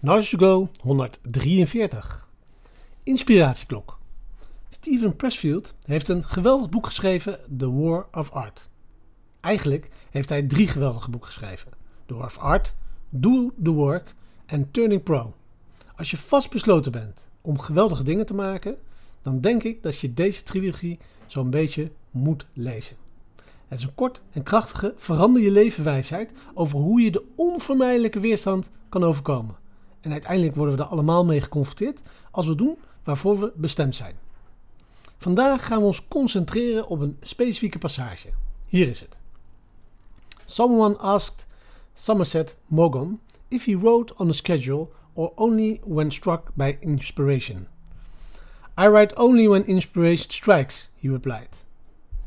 Knowledge to Go 143. Inspiratieklok. Steven Pressfield heeft een geweldig boek geschreven, The War of Art. Eigenlijk heeft hij drie geweldige boeken geschreven. The War of Art, Do the Work en Turning Pro. Als je vastbesloten bent om geweldige dingen te maken, dan denk ik dat je deze trilogie zo'n beetje moet lezen. Het is een kort en krachtige verander je levenwijsheid over hoe je de onvermijdelijke weerstand kan overkomen. En uiteindelijk worden we er allemaal mee geconfronteerd als we doen waarvoor we bestemd zijn. Vandaag gaan we ons concentreren op een specifieke passage. Hier is het. Someone asked Somerset Maugham if he wrote on a schedule or only when struck by inspiration. I write only when inspiration strikes, he replied.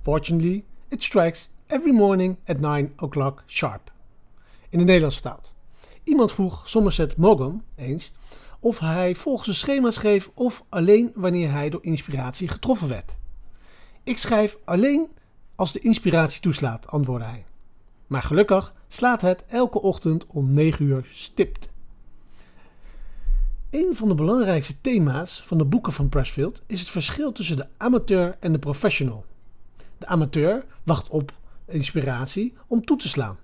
Fortunately, it strikes every morning at 9 o'clock sharp. In het Nederlands vertaald. Iemand vroeg Somerset Maugham eens of hij volgens een schema schreef of alleen wanneer hij door inspiratie getroffen werd. Ik schrijf alleen als de inspiratie toeslaat, antwoordde hij. Maar gelukkig slaat het elke ochtend om 9 uur stipt. Een van de belangrijkste thema's van de boeken van Pressfield is het verschil tussen de amateur en de professional. De amateur wacht op inspiratie om toe te slaan.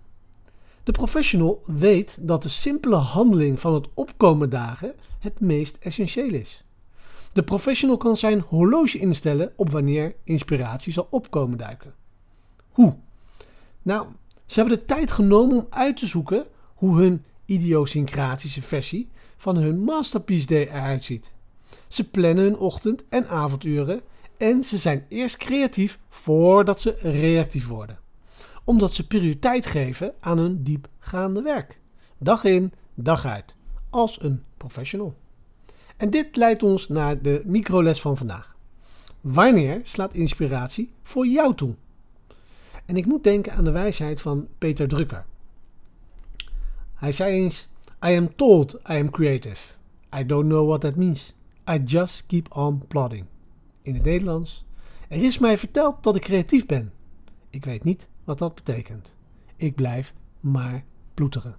De professional weet dat de simpele handeling van het opkomen dagen het meest essentieel is. De professional kan zijn horloge instellen op wanneer inspiratie zal opkomen duiken. Hoe? Nou, ze hebben de tijd genomen om uit te zoeken hoe hun idiosyncratische versie van hun masterpiece day eruit ziet. Ze plannen hun ochtend- en avonduren en ze zijn eerst creatief voordat ze reactief worden. Omdat ze prioriteit geven aan hun diepgaande werk. Dag in, dag uit. Als een professional. En dit leidt ons naar de microles van vandaag. Wanneer slaat inspiratie voor jou toe? En ik moet denken aan de wijsheid van Peter Drucker. Hij zei eens: I am told I am creative. I don't know what that means. I just keep on plodding. In het Nederlands. Er is mij verteld dat ik creatief ben. Ik weet niet wat dat betekent. Ik blijf maar ploeteren.